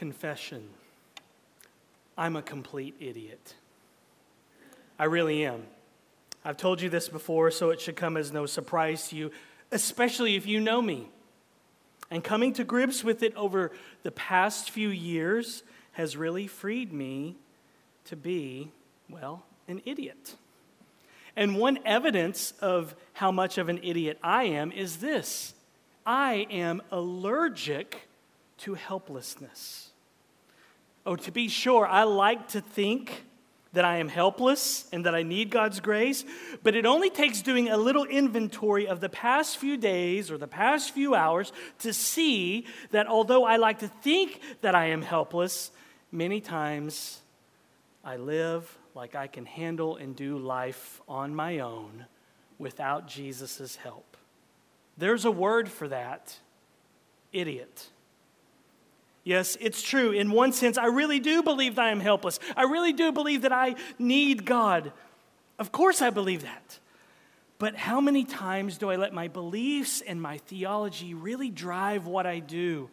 confession. I'm a complete idiot. I really am. I've told you this before, so it should come as no surprise to you, especially if you know me. And coming to grips with it over the past few years has really freed me to be, well, an idiot. And one evidence of how much of an idiot I am is this I am allergic to helplessness. Oh, to be sure, I like to think that I am helpless and that I need God's grace, but it only takes doing a little inventory of the past few days or the past few hours to see that although I like to think that I am helpless, many times I live like I can handle and do life on my own without Jesus' help. There's a word for that idiot. Yes, it's true. In one sense, I really do believe that I am helpless. I really do believe that I need God. Of course, I believe that. But how many times do I let my beliefs and my theology really drive what I do?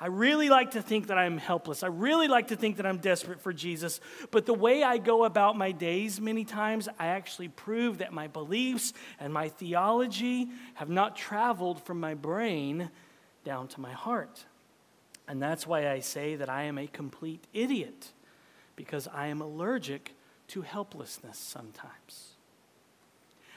I really like to think that I'm helpless. I really like to think that I'm desperate for Jesus. But the way I go about my days, many times, I actually prove that my beliefs and my theology have not traveled from my brain down to my heart. And that's why I say that I am a complete idiot, because I am allergic to helplessness sometimes.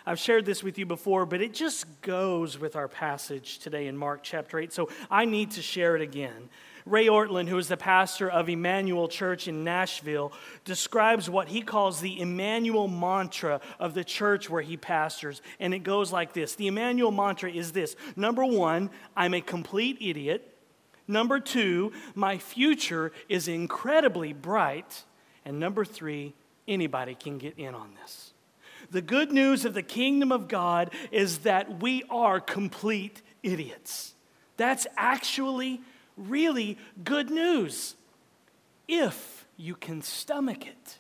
I've shared this with you before, but it just goes with our passage today in Mark chapter 8, so I need to share it again. Ray Ortlund, who is the pastor of Immanuel Church in Nashville, describes what he calls the Immanuel mantra of the church where he pastors. And it goes like this The Immanuel mantra is this number one, I'm a complete idiot. Number two, my future is incredibly bright. And number three, anybody can get in on this. The good news of the kingdom of God is that we are complete idiots. That's actually really good news if you can stomach it.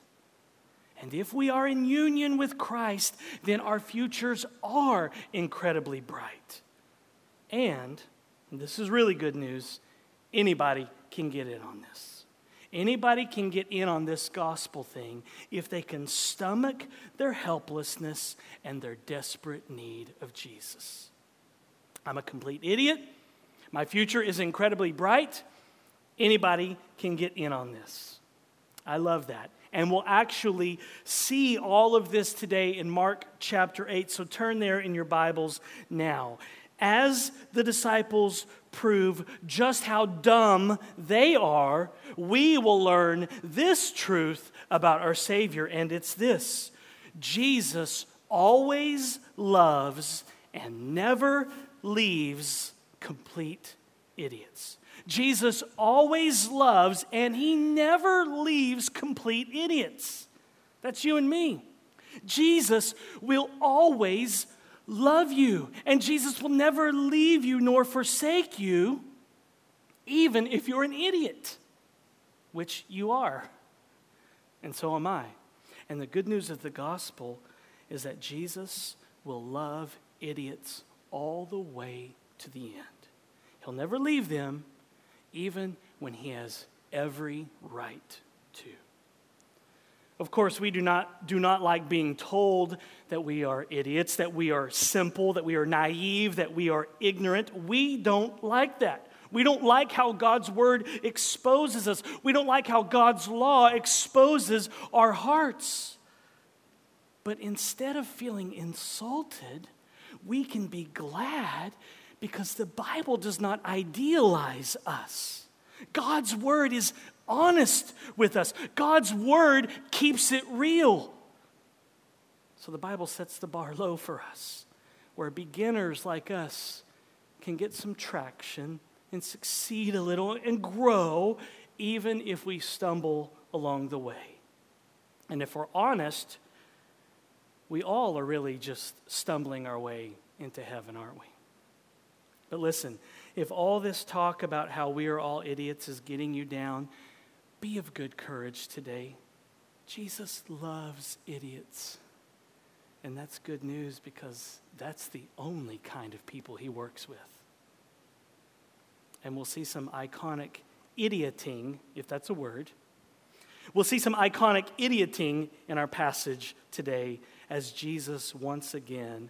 And if we are in union with Christ, then our futures are incredibly bright. And, and this is really good news, Anybody can get in on this. Anybody can get in on this gospel thing if they can stomach their helplessness and their desperate need of Jesus. I'm a complete idiot. My future is incredibly bright. Anybody can get in on this. I love that. And we'll actually see all of this today in Mark chapter 8. So turn there in your Bibles now as the disciples prove just how dumb they are, we will learn this truth about our Savior, and it's this Jesus always loves and never leaves complete idiots. Jesus always loves and he never leaves complete idiots. That's you and me. Jesus will always love you. And Jesus will never leave you nor forsake you, even if you're an idiot, which you are. And so am I. And the good news of the gospel is that Jesus will love idiots all the way to the end. He'll never leave them, even when he has every right to. Of course, we do not, do not like being told that we are idiots, that we are simple, that we are naive, that we are ignorant. We don't like that. We don't like how God's word exposes us. We don't like how God's law exposes our hearts. But instead of feeling insulted, we can be glad because the Bible does not idealize us. God's word is honest with us. God's word keeps it real. So the Bible sets the bar low for us, where beginners like us can get some traction and succeed a little and grow, even if we stumble along the way. And if we're honest, we all are really just stumbling our way into heaven, aren't we? But listen, if all this talk about how we are all idiots is getting you down, be of good courage today. Jesus loves idiots. And that's good news because that's the only kind of people he works with. And we'll see some iconic idioting, if that's a word. We'll see some iconic idioting in our passage today as Jesus once again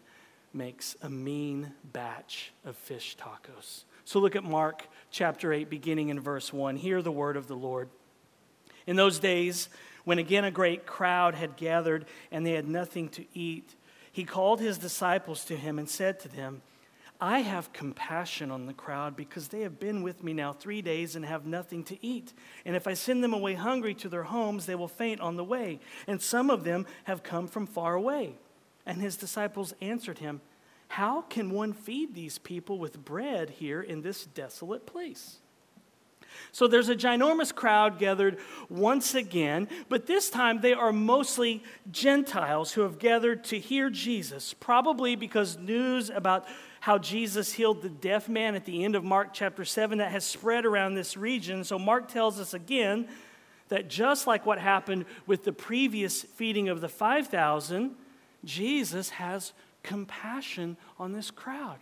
makes a mean batch of fish tacos. So look at Mark chapter 8, beginning in verse 1. Hear the word of the Lord. In those days, when again a great crowd had gathered and they had nothing to eat, he called his disciples to him and said to them, I have compassion on the crowd because they have been with me now three days and have nothing to eat. And if I send them away hungry to their homes, they will faint on the way. And some of them have come from far away. And his disciples answered him, How can one feed these people with bread here in this desolate place? So there's a ginormous crowd gathered once again, but this time they are mostly Gentiles who have gathered to hear Jesus, probably because news about how Jesus healed the deaf man at the end of Mark chapter 7 that has spread around this region. So Mark tells us again that just like what happened with the previous feeding of the 5,000, Jesus has compassion on this crowd.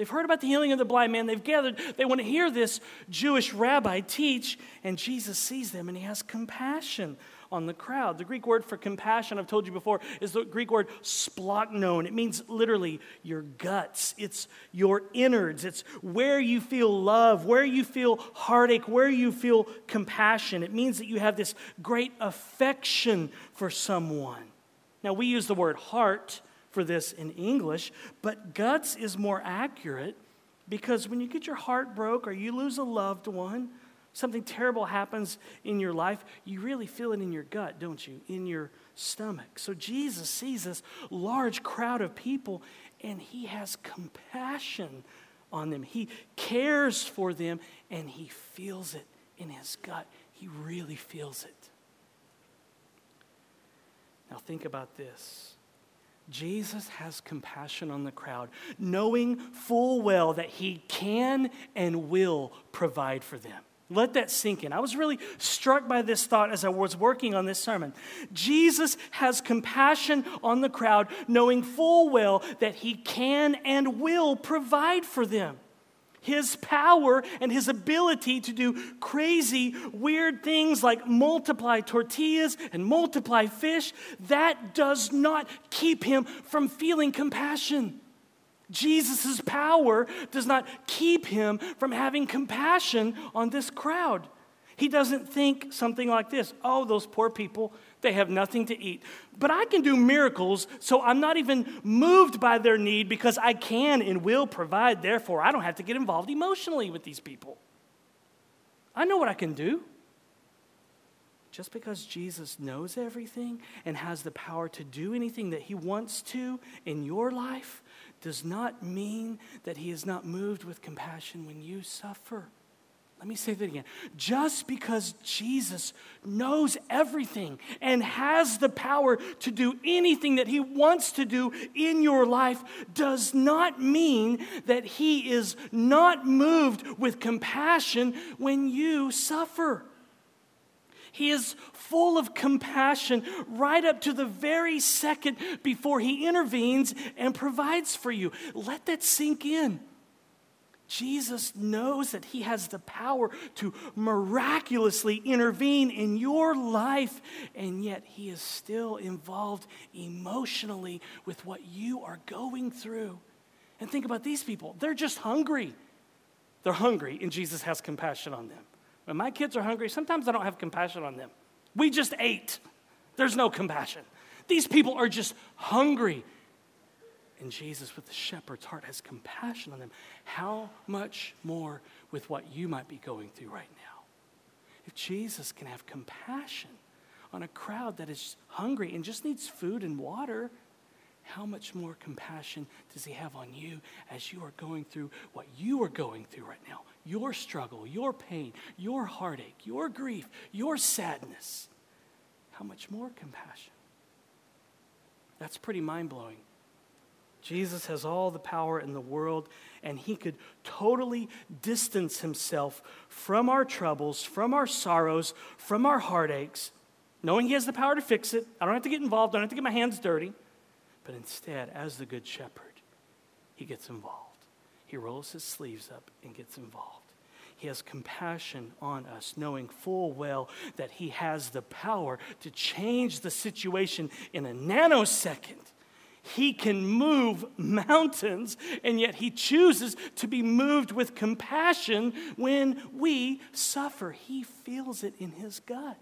They've heard about the healing of the blind man. They've gathered. They want to hear this Jewish rabbi teach, and Jesus sees them and he has compassion on the crowd. The Greek word for compassion, I've told you before, is the Greek word splanchnon. It means literally your guts, it's your innards, it's where you feel love, where you feel heartache, where you feel compassion. It means that you have this great affection for someone. Now, we use the word heart for this in English, but guts is more accurate because when you get your heart broke or you lose a loved one, something terrible happens in your life, you really feel it in your gut, don't you? In your stomach. So Jesus sees this large crowd of people and he has compassion on them. He cares for them and he feels it in his gut. He really feels it. Now, think about this. Jesus has compassion on the crowd, knowing full well that he can and will provide for them. Let that sink in. I was really struck by this thought as I was working on this sermon. Jesus has compassion on the crowd, knowing full well that he can and will provide for them his power and his ability to do crazy, weird things like multiply tortillas and multiply fish, that does not keep him from feeling compassion. Jesus' power does not keep him from having compassion on this crowd. He doesn't think something like this oh, those poor people, they have nothing to eat. But I can do miracles, so I'm not even moved by their need because I can and will provide. Therefore, I don't have to get involved emotionally with these people. I know what I can do. Just because Jesus knows everything and has the power to do anything that he wants to in your life does not mean that he is not moved with compassion when you suffer. Let me say that again. Just because Jesus knows everything and has the power to do anything that he wants to do in your life does not mean that he is not moved with compassion when you suffer. He is full of compassion right up to the very second before he intervenes and provides for you. Let that sink in. Jesus knows that He has the power to miraculously intervene in your life, and yet He is still involved emotionally with what you are going through. And think about these people they're just hungry. They're hungry, and Jesus has compassion on them. When my kids are hungry, sometimes I don't have compassion on them. We just ate, there's no compassion. These people are just hungry. And Jesus, with the shepherd's heart, has compassion on them. How much more with what you might be going through right now? If Jesus can have compassion on a crowd that is hungry and just needs food and water, how much more compassion does he have on you as you are going through what you are going through right now? Your struggle, your pain, your heartache, your grief, your sadness. How much more compassion? That's pretty mind blowing. Jesus has all the power in the world, and he could totally distance himself from our troubles, from our sorrows, from our heartaches, knowing he has the power to fix it. I don't have to get involved, I don't have to get my hands dirty. But instead, as the Good Shepherd, he gets involved. He rolls his sleeves up and gets involved. He has compassion on us, knowing full well that He has the power to change the situation in a nanosecond. He can move mountains, and yet He chooses to be moved with compassion when we suffer. He feels it in His gut.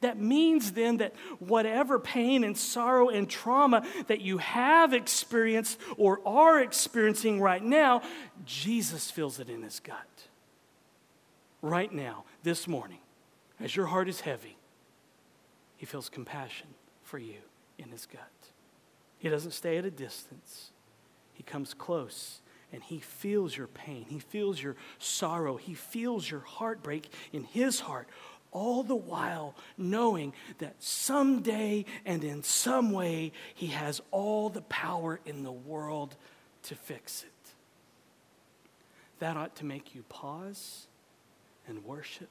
That means then that whatever pain and sorrow and trauma that you have experienced or are experiencing right now, Jesus feels it in his gut. Right now, this morning, as your heart is heavy, he feels compassion for you in his gut. He doesn't stay at a distance, he comes close and he feels your pain. He feels your sorrow. He feels your heartbreak in his heart all the while knowing that someday and in some way he has all the power in the world to fix it. That ought to make you pause and worship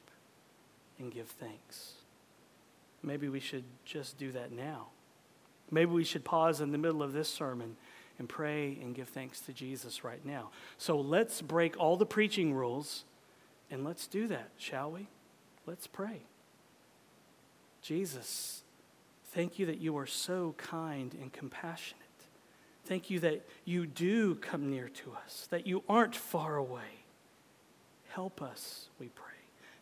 and give thanks. Maybe we should just do that now. Maybe we should pause in the middle of this sermon and pray and give thanks to Jesus right now. So let's break all the preaching rules and let's do that, shall we? Let's pray. Jesus, thank you that you are so kind and compassionate. Thank you that you do come near to us, that you aren't far away. Help us, we pray.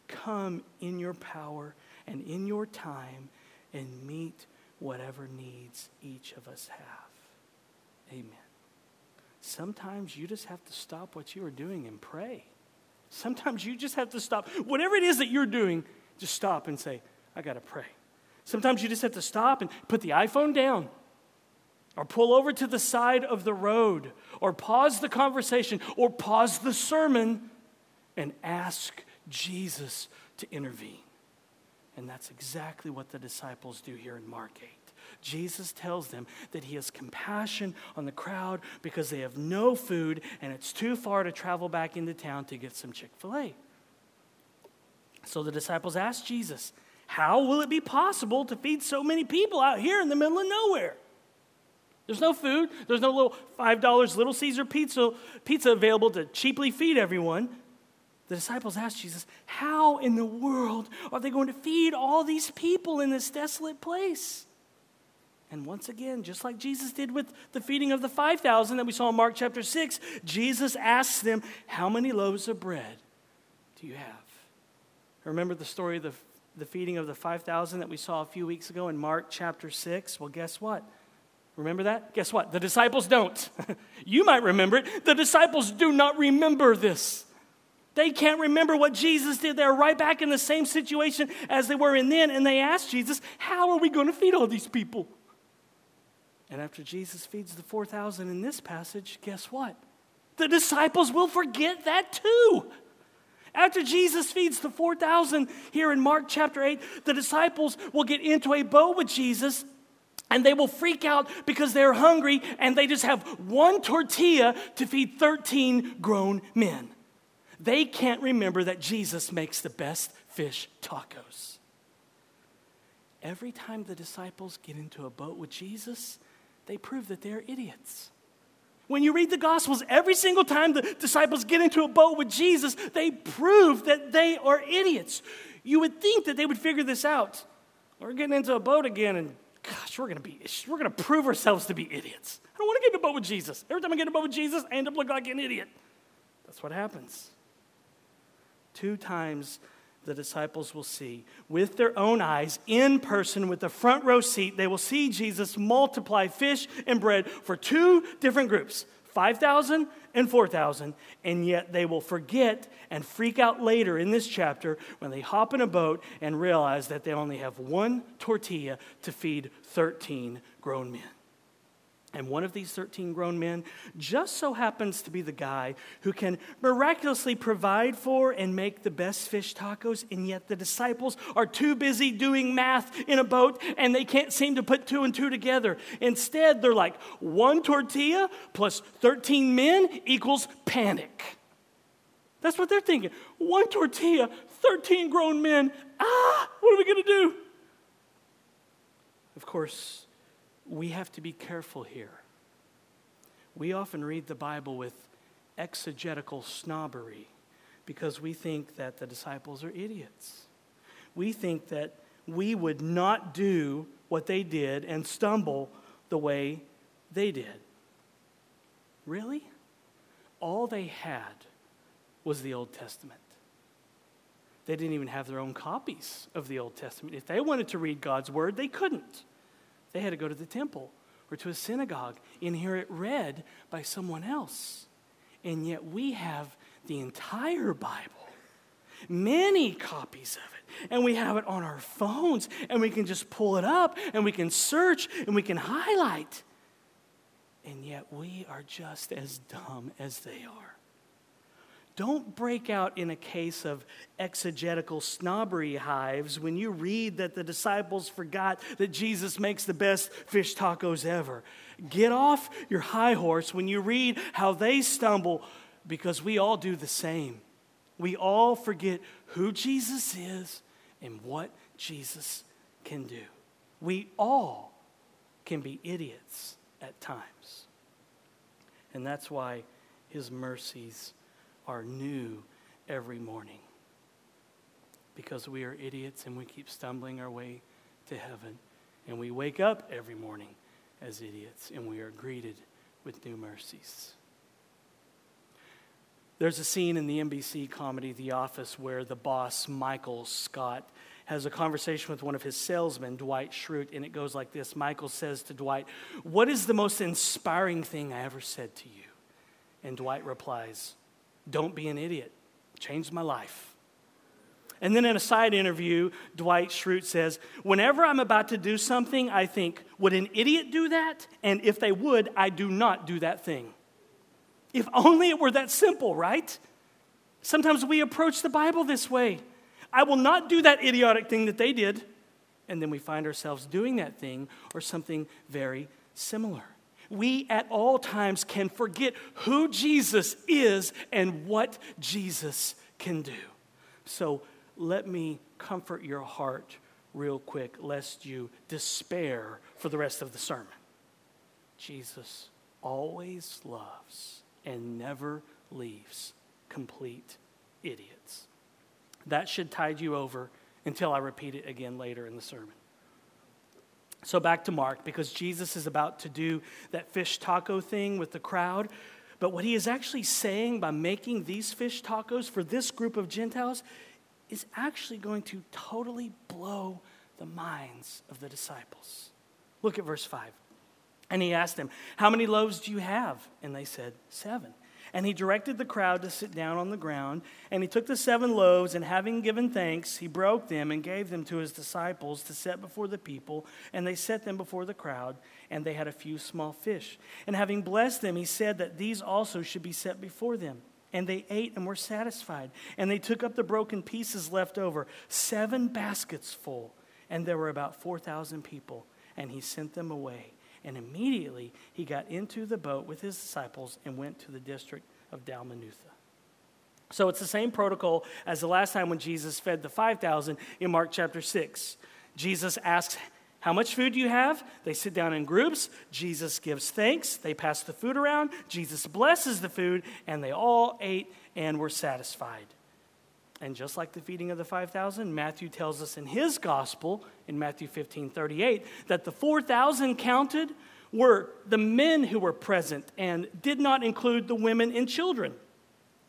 Come in your power and in your time and meet whatever needs each of us have. Amen. Sometimes you just have to stop what you are doing and pray. Sometimes you just have to stop. Whatever it is that you're doing, just stop and say, I got to pray. Sometimes you just have to stop and put the iPhone down, or pull over to the side of the road, or pause the conversation, or pause the sermon and ask Jesus to intervene. And that's exactly what the disciples do here in Mark 8. Jesus tells them that he has compassion on the crowd because they have no food and it's too far to travel back into town to get some Chick fil A. So the disciples ask Jesus, How will it be possible to feed so many people out here in the middle of nowhere? There's no food. There's no little $5 Little Caesar pizza, pizza available to cheaply feed everyone. The disciples asked Jesus, How in the world are they going to feed all these people in this desolate place? And once again, just like Jesus did with the feeding of the 5,000 that we saw in Mark chapter 6, Jesus asks them, How many loaves of bread do you have? Remember the story of the, the feeding of the 5,000 that we saw a few weeks ago in Mark chapter 6? Well, guess what? Remember that? Guess what? The disciples don't. you might remember it. The disciples do not remember this. They can't remember what Jesus did. They're right back in the same situation as they were in then, and they ask Jesus, How are we going to feed all these people? And after Jesus feeds the 4,000 in this passage, guess what? The disciples will forget that too. After Jesus feeds the 4,000 here in Mark chapter 8, the disciples will get into a boat with Jesus and they will freak out because they're hungry and they just have one tortilla to feed 13 grown men. They can't remember that Jesus makes the best fish tacos. Every time the disciples get into a boat with Jesus, they prove that they're idiots. When you read the Gospels, every single time the disciples get into a boat with Jesus, they prove that they are idiots. You would think that they would figure this out. We're getting into a boat again, and gosh, we're to be, we're to prove ourselves to be idiots. I don't want to get in a boat with Jesus. Every time I get in a boat with Jesus, I end up looking like an idiot. That's what happens. Two times the disciples will see with their own eyes, in person, with the front row seat, they will see Jesus multiply fish and bread for two different groups 5,000 and 4,000, and yet they will forget and freak out later in this chapter when they hop in a boat and realize that they only have one tortilla to feed 13 grown men. And one of these 13 grown men just so happens to be the guy who can miraculously provide for and make the best fish tacos, and yet the disciples are too busy doing math in a boat and they can't seem to put two and two together. Instead, they're like, one tortilla plus 13 men equals panic. That's what they're thinking. One tortilla, 13 grown men. Ah, what are we to do? Of course, we have to be careful here. We often read the Bible with exegetical snobbery, because we think that the disciples are idiots. We think that we would not do what they did and stumble the way they did. Really? All they had was the Old Testament. They didn't even have their own copies of the Old Testament. If they wanted to read God's word, they couldn't. They had to go to the temple or to a synagogue and hear it read by someone else. And yet we have the entire Bible, many copies of it, and we have it on our phones, and we can just pull it up, and we can search, and we can highlight. And yet we are just as dumb as they are. Don't break out in a case of exegetical snobbery hives when you read that the disciples forgot that Jesus makes the best fish tacos ever. Get off your high horse when you read how they stumble because we all do the same. We all forget who Jesus is and what Jesus can do. We all can be idiots at times. And that's why his mercies are new every morning. Because we are idiots and we keep stumbling our way to heaven. And we wake up every morning as idiots and we are greeted with new mercies. There's a scene in the NBC comedy The Office where the boss, Michael Scott, has a conversation with one of his salesmen, Dwight Schrute, and it goes like this Michael says to Dwight, What is the most inspiring thing I ever said to you? And Dwight replies, Don't be an idiot. Changed my life. And then in a side interview, Dwight Schrute says, Whenever I'm about to do something, I think, Would an idiot do that? And if they would, I do not do that thing. If only it were that simple, right? Sometimes we approach the Bible this way. I will not do that idiotic thing that they did. And then we find ourselves doing that thing or something very similar. We at all times can forget who Jesus is and what Jesus can do. So let me comfort your heart real quick, lest you despair for the rest of the sermon. Jesus always loves and never leaves complete idiots. That should tide you over until I repeat it again later in the sermon. So back to Mark, because Jesus is about to do that fish taco thing with the crowd. But what he is actually saying by making these fish tacos for this group of Gentiles is actually going to totally blow the minds of the disciples. Look at verse 5. And he asked them, How many loaves do you have? And they said, Seven. And he directed the crowd to sit down on the ground. And he took the seven loaves, and having given thanks, he broke them and gave them to his disciples to set before the people. And they set them before the crowd, and they had a few small fish. And having blessed them, he said that these also should be set before them. And they ate and were satisfied. And they took up the broken pieces left over, seven baskets full. And there were about 4,000 people. And he sent them away and immediately he got into the boat with his disciples and went to the district of Dalmanutha. So it's the same protocol as the last time when Jesus fed the 5,000 in Mark chapter 6. Jesus asks, How much food do you have? They sit down in groups. Jesus gives thanks. They pass the food around. Jesus blesses the food, and they all ate and were satisfied. And just like the feeding of the 5,000, Matthew tells us in his gospel, in Matthew 15 38, that the 4,000 counted were the men who were present and did not include the women and children.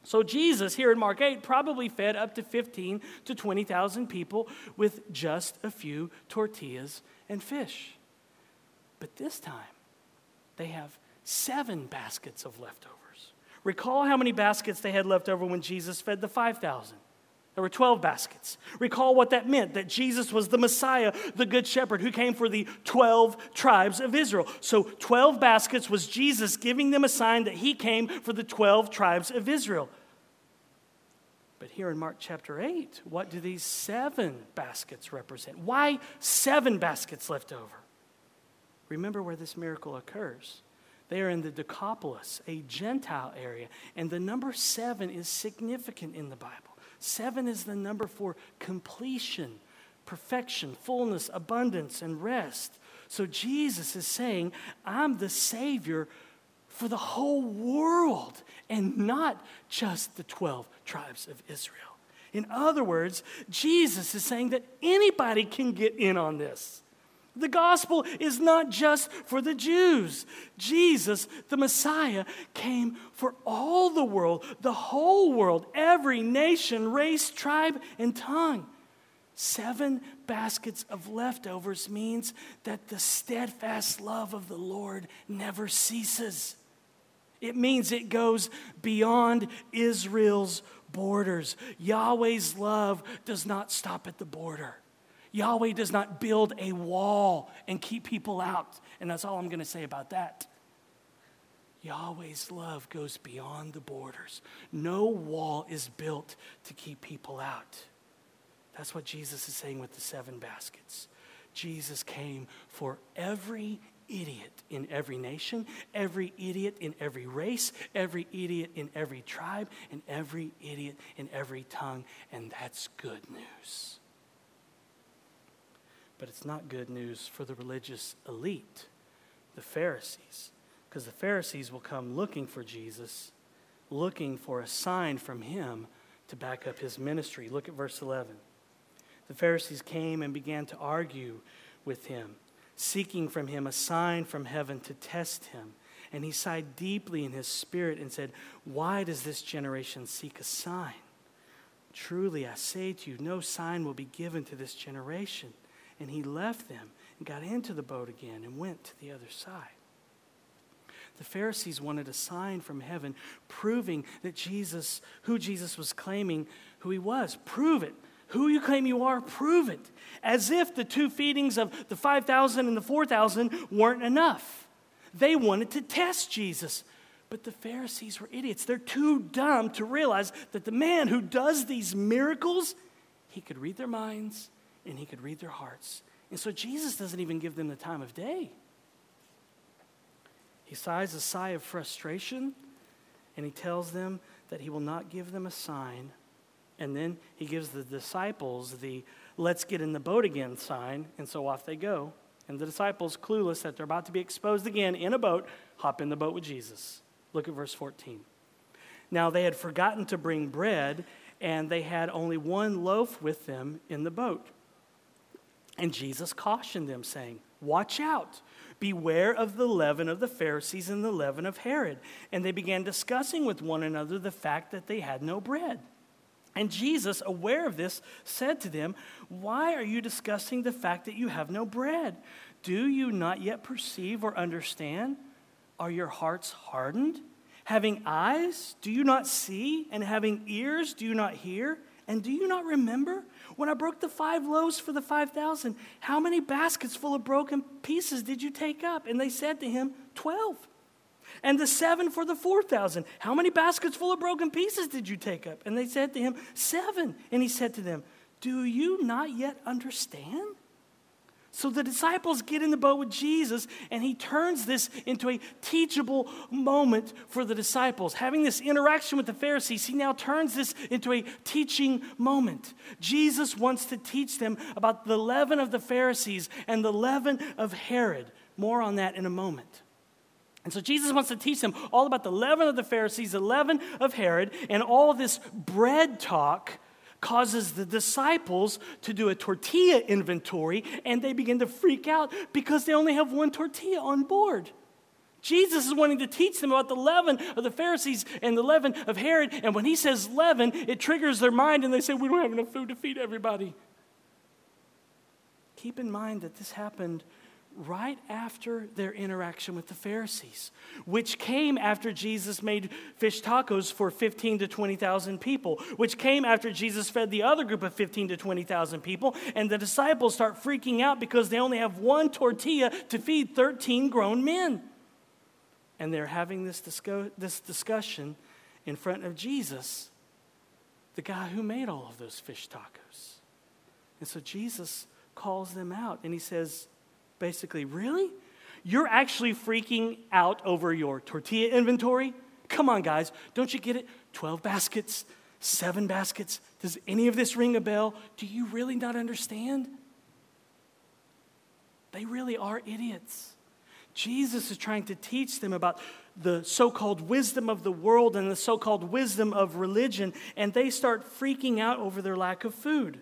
So Jesus, here in Mark 8, probably fed up to 15 to 20,000 people with just a few tortillas and fish. But this time, they have seven baskets of leftovers. Recall how many baskets they had left over when Jesus fed the 5,000. There were 12 baskets. Recall what that meant that Jesus was the Messiah, the Good Shepherd, who came for the 12 tribes of Israel. So, 12 baskets was Jesus giving them a sign that he came for the 12 tribes of Israel. But here in Mark chapter 8, what do these seven baskets represent? Why seven baskets left over? Remember where this miracle occurs. They are in the Decapolis, a Gentile area, and the number seven is significant in the Bible. Seven is the number for completion, perfection, fullness, abundance, and rest. So Jesus is saying, I'm the Savior for the whole world and not just the 12 tribes of Israel. In other words, Jesus is saying that anybody can get in on this. The gospel is not just for the Jews. Jesus, the Messiah, came for all the world, the whole world, every nation, race, tribe, and tongue. Seven baskets of leftovers means that the steadfast love of the Lord never ceases. It means it goes beyond Israel's borders. Yahweh's love does not stop at the border. Yahweh does not build a wall and keep people out. And that's all I'm going to say about that. Yahweh's love goes beyond the borders. No wall is built to keep people out. That's what Jesus is saying with the seven baskets. Jesus came for every idiot in every nation, every idiot in every race, every idiot in every tribe, and every idiot in every tongue. And that's good news. But it's not good news for the religious elite, the Pharisees, because the Pharisees will come looking for Jesus, looking for a sign from him to back up his ministry. Look at verse 11. The Pharisees came and began to argue with him, seeking from him a sign from heaven to test him. And he sighed deeply in his spirit and said, Why does this generation seek a sign? Truly, I say to you, no sign will be given to this generation. And he left them and got into the boat again and went to the other side. The Pharisees wanted a sign from heaven proving that Jesus, who Jesus was claiming who he was. Prove it. Who you claim you are, prove it. As if the two feedings of the 5,000 and the 4,000 weren't enough. They wanted to test Jesus. But the Pharisees were idiots. They're too dumb to realize that the man who does these miracles, he could read their minds and he could read their hearts. And so Jesus doesn't even give them the time of day. He sighs a sigh of frustration and he tells them that he will not give them a sign. And then he gives the disciples the let's get in the boat again sign. And so off they go. And the disciples, clueless that they're about to be exposed again in a boat, hop in the boat with Jesus. Look at verse 14. Now they had forgotten to bring bread, and they had only one loaf with them in the boat. And Jesus cautioned them, saying, Watch out. Beware of the leaven of the Pharisees and the leaven of Herod. And they began discussing with one another the fact that they had no bread. And Jesus, aware of this, said to them, Why are you discussing the fact that you have no bread? Do you not yet perceive or understand? Are your hearts hardened? Having eyes, do you not see? And having ears, do you not hear? And do you not remember when I broke the five loaves for the 5,000? How many baskets full of broken pieces did you take up? And they said to him, 12. And the seven for the 4,000. How many baskets full of broken pieces did you take up? And they said to him, Seven. And he said to them, Do you not yet understand? So the disciples get in the boat with Jesus, and he turns this into a teachable moment for the disciples. Having this interaction with the Pharisees, he now turns this into a teaching moment. Jesus wants to teach them about the leaven of the Pharisees and the leaven of Herod. More on that in a moment. And so Jesus wants to teach them all about the leaven of the Pharisees, the leaven of Herod, and all this bread talk causes the disciples to do a tortilla inventory and they begin to freak out because they only have one tortilla on board. Jesus is wanting to teach them about the leaven of the Pharisees and the leaven of Herod. And when he says leaven, it triggers their mind and they say, We don't have enough food to feed everybody. Keep in mind that this happened right after their interaction with the Pharisees, which came after Jesus made fish tacos for 15 to 20,000 people, which came after Jesus fed the other group of 15 to 20,000 people, and the disciples start freaking out because they only have one tortilla to feed 13 grown men. And they're having this, disco- this discussion in front of Jesus, the guy who made all of those fish tacos. And so Jesus calls them out and he says, Basically, really? You're actually freaking out over your tortilla inventory? Come on, guys, don't you get it? 12 baskets, seven baskets. Does any of this ring a bell? Do you really not understand? They really are idiots. Jesus is trying to teach them about the so called wisdom of the world and the so called wisdom of religion, and they start freaking out over their lack of food.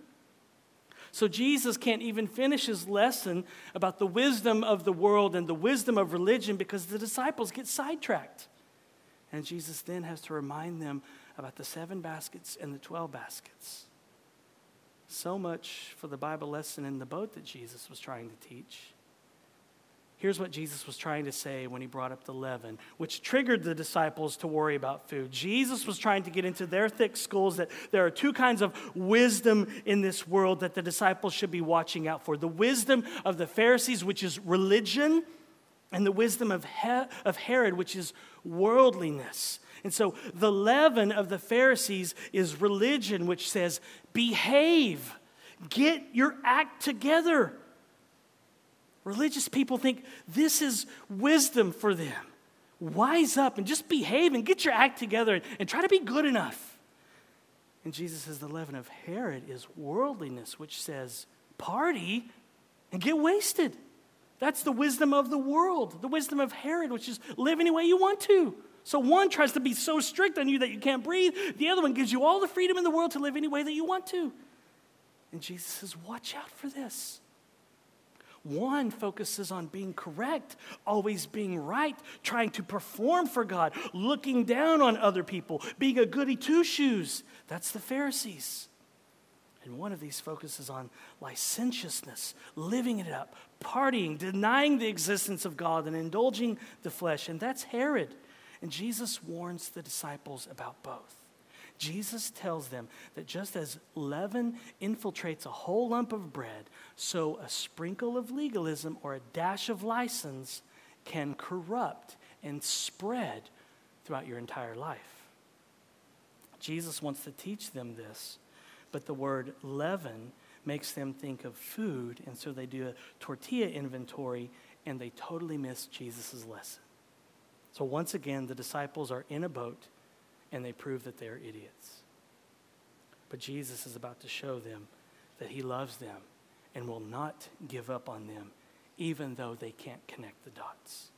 So Jesus can't even finish his lesson about the wisdom of the world and the wisdom of religion because the disciples get sidetracked. And Jesus then has to remind them about the seven baskets and the 12 baskets. So much for the Bible lesson in the boat that Jesus was trying to teach. Here's what Jesus was trying to say when he brought up the leaven, which triggered the disciples to worry about food. Jesus was trying to get into their thick skulls that there are two kinds of wisdom in this world that the disciples should be watching out for the wisdom of the Pharisees, which is religion, and the wisdom of, he- of Herod, which is worldliness. And so the leaven of the Pharisees is religion, which says, behave, get your act together. Religious people think this is wisdom for them. Wise up and just behave and get your act together and, and try to be good enough. And Jesus says the leaven of Herod is worldliness, which says party and get wasted. That's the wisdom of the world, the wisdom of Herod, which is live any way you want to. So one tries to be so strict on you that you can't breathe, the other one gives you all the freedom in the world to live any way that you want to. And Jesus says, Watch out for this. One focuses on being correct, always being right, trying to perform for God, looking down on other people, being a goody two shoes. That's the Pharisees. And one of these focuses on licentiousness, living it up, partying, denying the existence of God, and indulging the flesh. And that's Herod. And Jesus warns the disciples about both. Jesus tells them that just as leaven infiltrates a whole lump of bread, so a sprinkle of legalism or a dash of license can corrupt and spread throughout your entire life. Jesus wants to teach them this, but the word leaven makes them think of food, and so they do a tortilla inventory and they totally miss Jesus' lesson. So once again, the disciples are in a boat and they prove that they're idiots. But Jesus is about to show them that he loves them and will not give up on them, even though they can't connect the dots.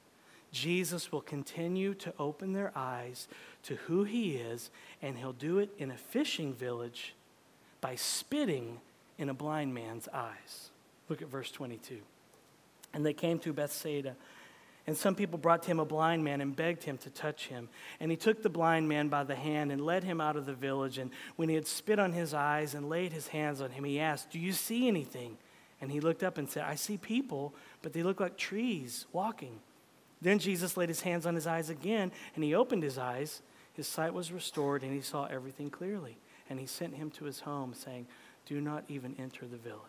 Jesus will continue to open their eyes to who he is, and he'll do it in a fishing village by spitting in a blind man's eyes. Look at verse 22. And they came to Bethsaida. And some people brought to him a blind man and begged him to touch him. And he took the blind man by the hand and led him out of the village. And when he had spit on his eyes and laid his hands on him, he asked, Do you see anything? And he looked up and said, I see people, but they look like trees walking. Then Jesus laid his hands on his eyes again, and he opened his eyes. His sight was restored, and he saw everything clearly. And he sent him to his home, saying, Do not even enter the village.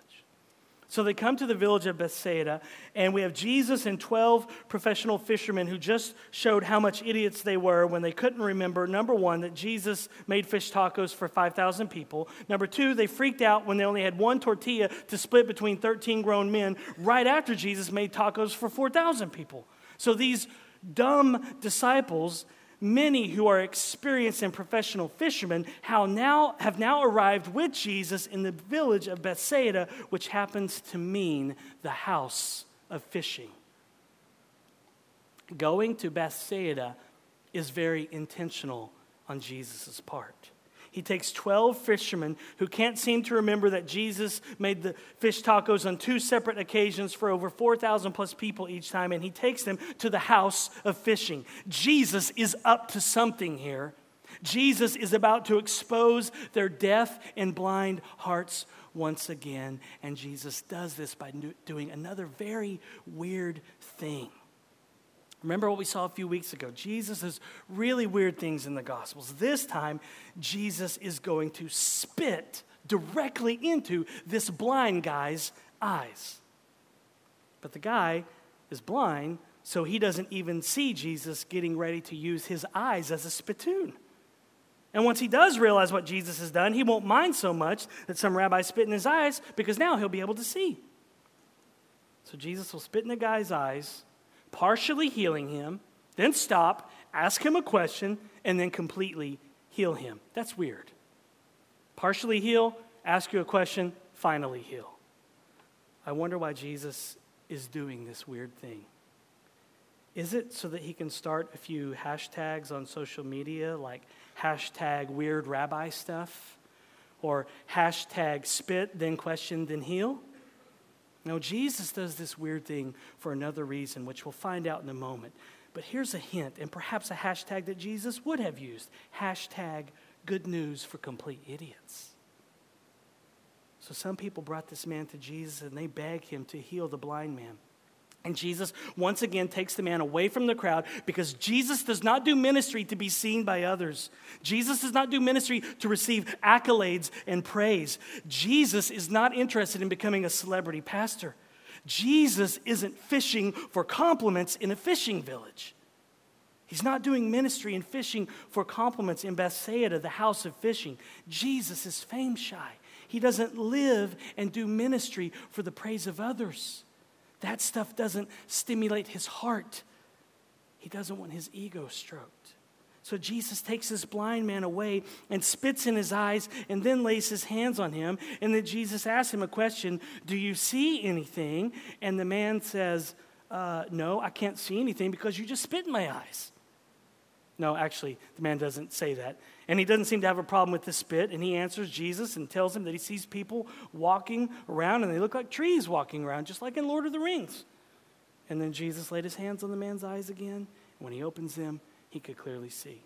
So they come to the village of Bethsaida, and we have Jesus and 12 professional fishermen who just showed how much idiots they were when they couldn't remember number one, that Jesus made fish tacos for 5,000 people. Number two, they freaked out when they only had one tortilla to split between 13 grown men right after Jesus made tacos for 4,000 people. So these dumb disciples many who are experienced and professional fishermen how now, have now arrived with Jesus in the village of Bethsaida, which happens to mean the house of fishing. Going to Bethsaida is very intentional on Jesus' part. He takes 12 fishermen who can't seem to remember that Jesus made the fish tacos on two separate occasions for over 4,000 plus people each time, and he takes them to the house of fishing. Jesus is up to something here. Jesus is about to expose their deaf and blind hearts once again, and Jesus does this by doing another very weird thing. Remember what we saw a few weeks ago? Jesus does really weird things in the Gospels. This time, Jesus is going to spit directly into this blind guy's eyes. But the guy is blind, so he doesn't even see Jesus getting ready to use his eyes as a spittoon. And once he does realize what Jesus has done, he won't mind so much that some rabbi spit in his eyes because now he'll be able to see. So Jesus will spit in the guy's eyes partially healing him, then stop, ask him a question, and then completely heal him. That's weird. Partially heal, ask you a question, finally heal. I wonder why Jesus is doing this weird thing. Is it so that he can start a few hashtags on social media like hashtag weird rabbi stuff or hashtag spit, then question, then heal? No, Jesus does this weird thing for another reason, which we'll find out in a moment. But here's a hint, and perhaps a hashtag that Jesus would have used hashtag good news for complete idiots. So some people brought this man to Jesus and they begged him to heal the blind man. And Jesus once again takes the man away from the crowd because Jesus does not do ministry to be seen by others. Jesus does not do ministry to receive accolades and praise. Jesus is not interested in becoming a celebrity pastor. Jesus isn't fishing for compliments in a fishing village. He's not doing ministry and fishing for compliments in Bethsaida, the house of fishing. Jesus is fame shy. He doesn't live and do ministry for the praise of others. That stuff doesn't stimulate his heart. He doesn't want his ego stroked. So Jesus takes this blind man away and spits in his eyes and then lays his hands on him. And then Jesus asks him a question Do you see anything? And the man says, uh, No, I can't see anything because you just spit in my eyes. No, actually, the man doesn't say that. And he doesn't seem to have a problem with the spit. And he answers Jesus and tells him that he sees people walking around and they look like trees walking around, just like in Lord of the Rings. And then Jesus laid his hands on the man's eyes again. When he opens them, he could clearly see.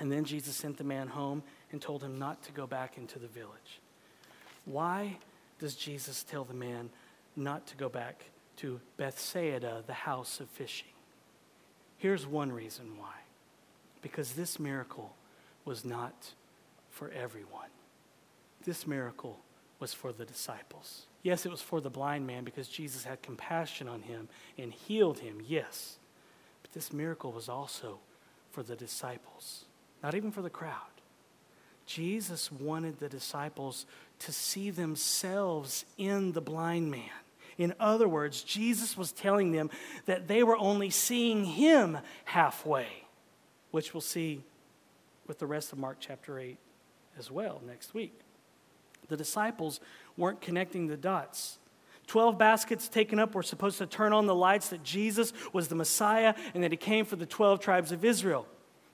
And then Jesus sent the man home and told him not to go back into the village. Why does Jesus tell the man not to go back to Bethsaida, the house of fishing? Here's one reason why because this miracle was not for everyone. This miracle was for the disciples. Yes, it was for the blind man because Jesus had compassion on him and healed him, yes. But this miracle was also for the disciples, not even for the crowd. Jesus wanted the disciples to see themselves in the blind man. In other words, Jesus was telling them that they were only seeing him halfway which we'll see with the rest of Mark chapter 8 as well next week. The disciples weren't connecting the dots. Twelve baskets taken up were supposed to turn on the lights that Jesus was the Messiah and that he came for the 12 tribes of Israel.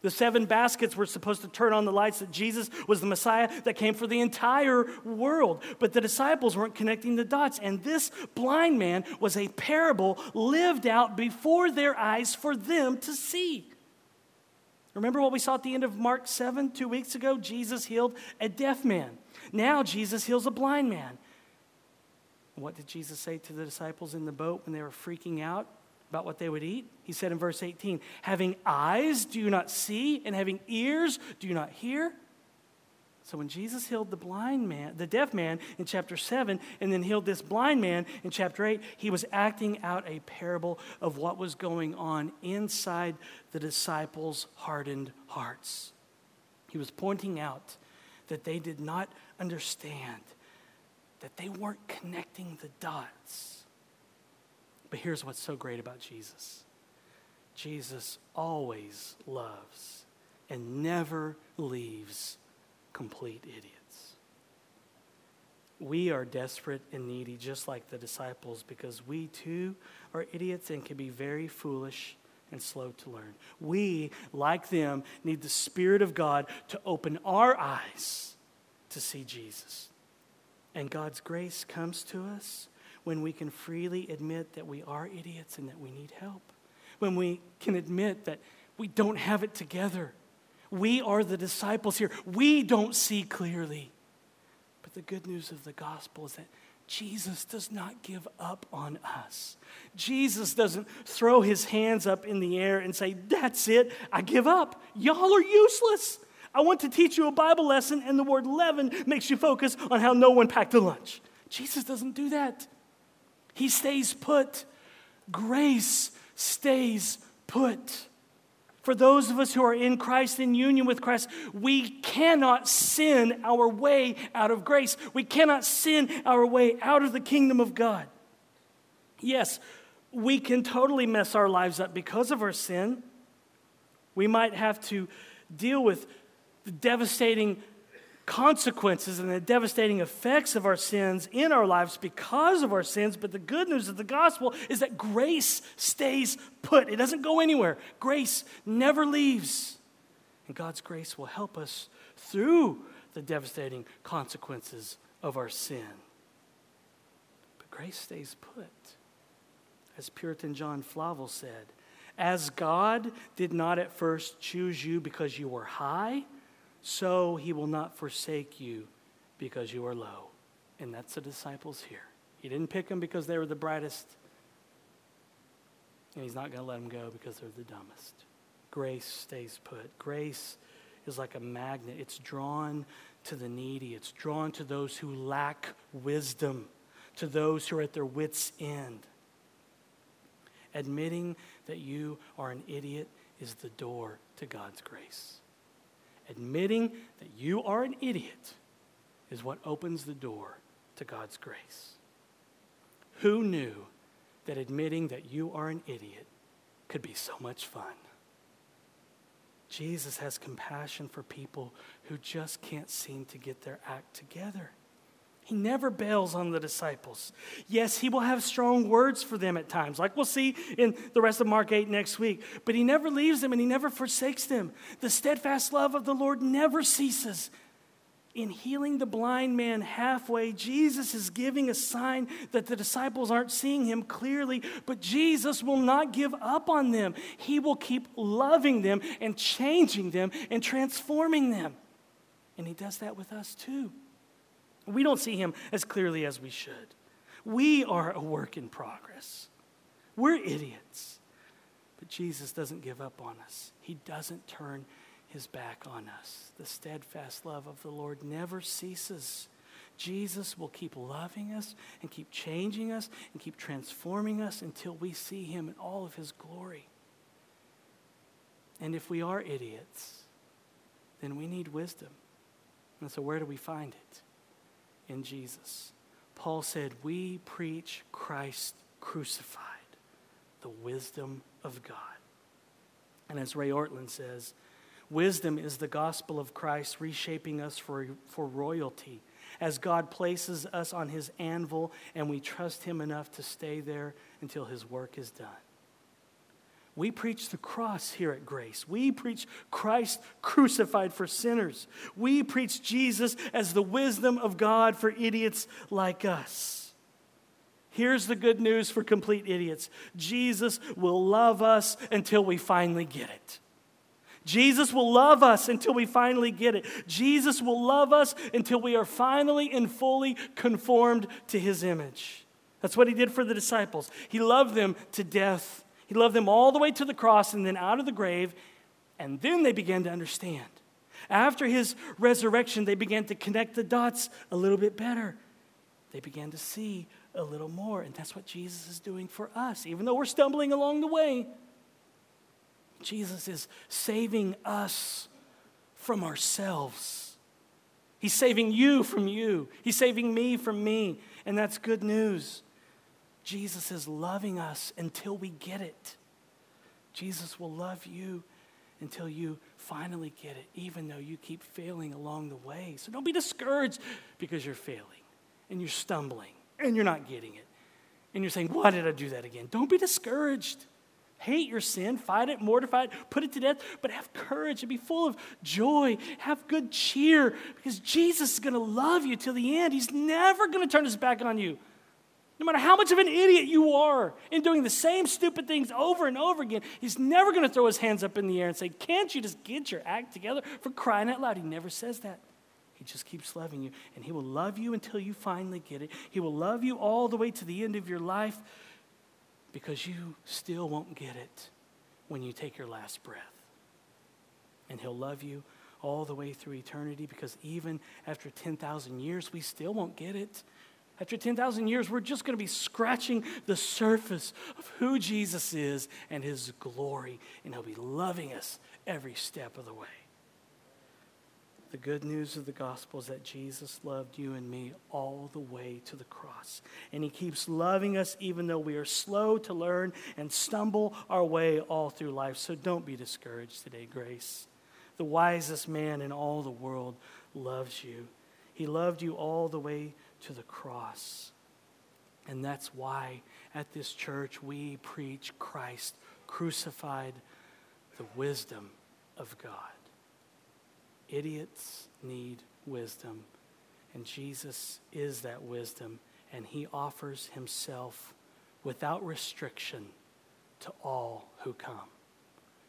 The seven baskets were supposed to turn on the lights that Jesus was the Messiah that came for the entire world. But the disciples weren't connecting the dots. And this blind man was a parable lived out before their eyes for them to see. Remember what we saw at the end of Mark 7 two weeks ago? Jesus healed a deaf man. Now Jesus heals a blind man. What did Jesus say to the disciples in the boat when they were freaking out about what they would eat? He said in verse 18, Having eyes, do you not see? And having ears, do you not hear? So when Jesus healed the blind man, the deaf man in chapter 7, and then healed this blind man in chapter 8, he was acting out a parable of what was going on inside the disciples' hardened hearts. He was pointing out that they did not understand, that they weren't connecting the dots. But here's what's so great about Jesus Jesus always loves and never leaves complete idiots. We are desperate and needy, just like the disciples, because we too are idiots and can be very foolish and slow to learn. We, like them, need the Spirit of God to open our eyes to see Jesus. And God's grace comes to us when we can freely admit that we are idiots and that we need help. When we can admit that we don't have it together we are the disciples here. We don't see clearly. But the good news of the gospel is that Jesus does not give up on us. Jesus doesn't throw his hands up in the air and say, That's it, I give up. Y'all are useless. I want to teach you a Bible lesson, and the word leaven makes you focus on how no one packed a lunch. Jesus doesn't do that. He stays put. Grace stays put. For those of us who are in Christ, in union with Christ, we cannot sin our way out of grace. We cannot sin our way out of the kingdom of God. Yes, we can totally mess our lives up because of our sin. We might have to deal with the devastating consequences and the devastating effects of our sins in our lives because of our sins. But the good news of the gospel is that grace stays put, it doesn't go anywhere. Grace never leaves. And God's grace will help us through the devastating consequences of our sin. But grace stays put. As Puritan John Flavel said, as God did not at first choose you because you were high, so he will not forsake you because you are low. And that's the disciples here. He didn't pick them because they were the brightest, and he's not going to let them go because they're the dumbest. Grace stays put. Grace is like a magnet, it's drawn to the needy, it's drawn to those who lack wisdom, to those who are at their wits' end. Admitting that you are an idiot is the door to God's grace. Admitting that you are an idiot is what opens the door to God's grace. Who knew that admitting that you are an idiot could be so much fun? Jesus has compassion for people who just can't seem to get their act together. He never bails on the disciples. Yes, he will have strong words for them at times, like we'll see in the rest of Mark 8 next week, but he never leaves them and he never forsakes them. The steadfast love of the Lord never ceases. In healing the blind man halfway, Jesus is giving a sign that the disciples aren't seeing him clearly, but Jesus will not give up on them. He will keep loving them and changing them and transforming them. And he does that with us too. We don't see him as clearly as we should. We are a work in progress. We're idiots. But Jesus doesn't give up on us, He doesn't turn His back on us. The steadfast love of the Lord never ceases. Jesus will keep loving us and keep changing us and keep transforming us until we see Him in all of His glory. And if we are idiots, then we need wisdom. And so, where do we find it? In Jesus. Paul said, We preach Christ crucified, the wisdom of God. And as Ray Ortlund says, wisdom is the gospel of Christ reshaping us for, for royalty. As God places us on his anvil and we trust him enough to stay there until his work is done. We preach the cross here at Grace. We preach Christ crucified for sinners. We preach Jesus as the wisdom of God for idiots like us. Here's the good news for complete idiots Jesus will love us until we finally get it. Jesus will love us until we finally get it. Jesus will love us until we are finally and fully conformed to his image. That's what he did for the disciples. He loved them to death he loved them all the way to the cross and then out of the grave, and then they began to understand. After his resurrection, they began to connect the dots a little bit better. They began to see a little more, and that's what Jesus is doing for us. Even though we're stumbling along the way, Jesus is saving us from ourselves. He's saving you from you. He's saving me from me, and that's good news. Jesus is loving us until we get it. Jesus will love you until you finally get it, even though you keep failing along the way. So don't be discouraged because you're failing and you're stumbling and you're not getting it. And you're saying, Why did I do that again? Don't be discouraged. Hate your sin, fight it, mortify it, put it to death, but have courage and be full of joy. Have good cheer because Jesus is going to love you till the end. He's never going to turn his back on you. No matter how much of an idiot you are in doing the same stupid things over and over again, he's never going to throw his hands up in the air and say, Can't you just get your act together for crying out loud? He never says that. He just keeps loving you, and he will love you until you finally get it. He will love you all the way to the end of your life because you still won't get it when you take your last breath. And he'll love you all the way through eternity because even after 10,000 years, we still won't get it. After 10,000 years, we're just going to be scratching the surface of who Jesus is and his glory, and he'll be loving us every step of the way. The good news of the gospel is that Jesus loved you and me all the way to the cross. And he keeps loving us even though we are slow to learn and stumble our way all through life. So don't be discouraged today, Grace. The wisest man in all the world loves you. He loved you all the way to the cross. And that's why at this church we preach Christ crucified, the wisdom of God. Idiots need wisdom, and Jesus is that wisdom, and he offers himself without restriction to all who come.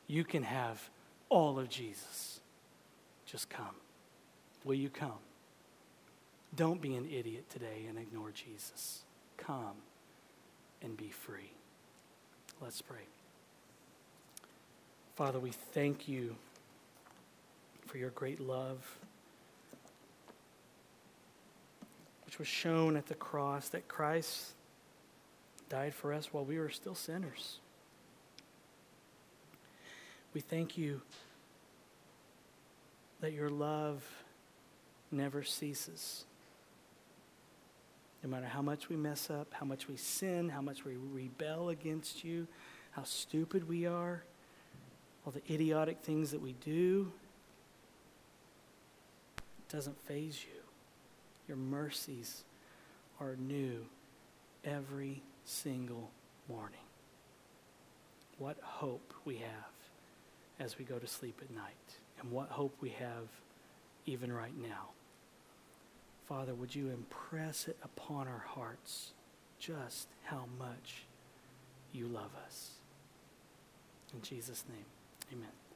You can have all of Jesus. Just come. Will you come? Don't be an idiot today and ignore Jesus. Come and be free. Let's pray. Father, we thank you for your great love, which was shown at the cross, that Christ died for us while we were still sinners. We thank you that your love never ceases. No matter how much we mess up, how much we sin, how much we rebel against you, how stupid we are, all the idiotic things that we do, it doesn't faze you. Your mercies are new every single morning. What hope we have as we go to sleep at night, and what hope we have even right now. Father, would you impress it upon our hearts just how much you love us? In Jesus' name, amen.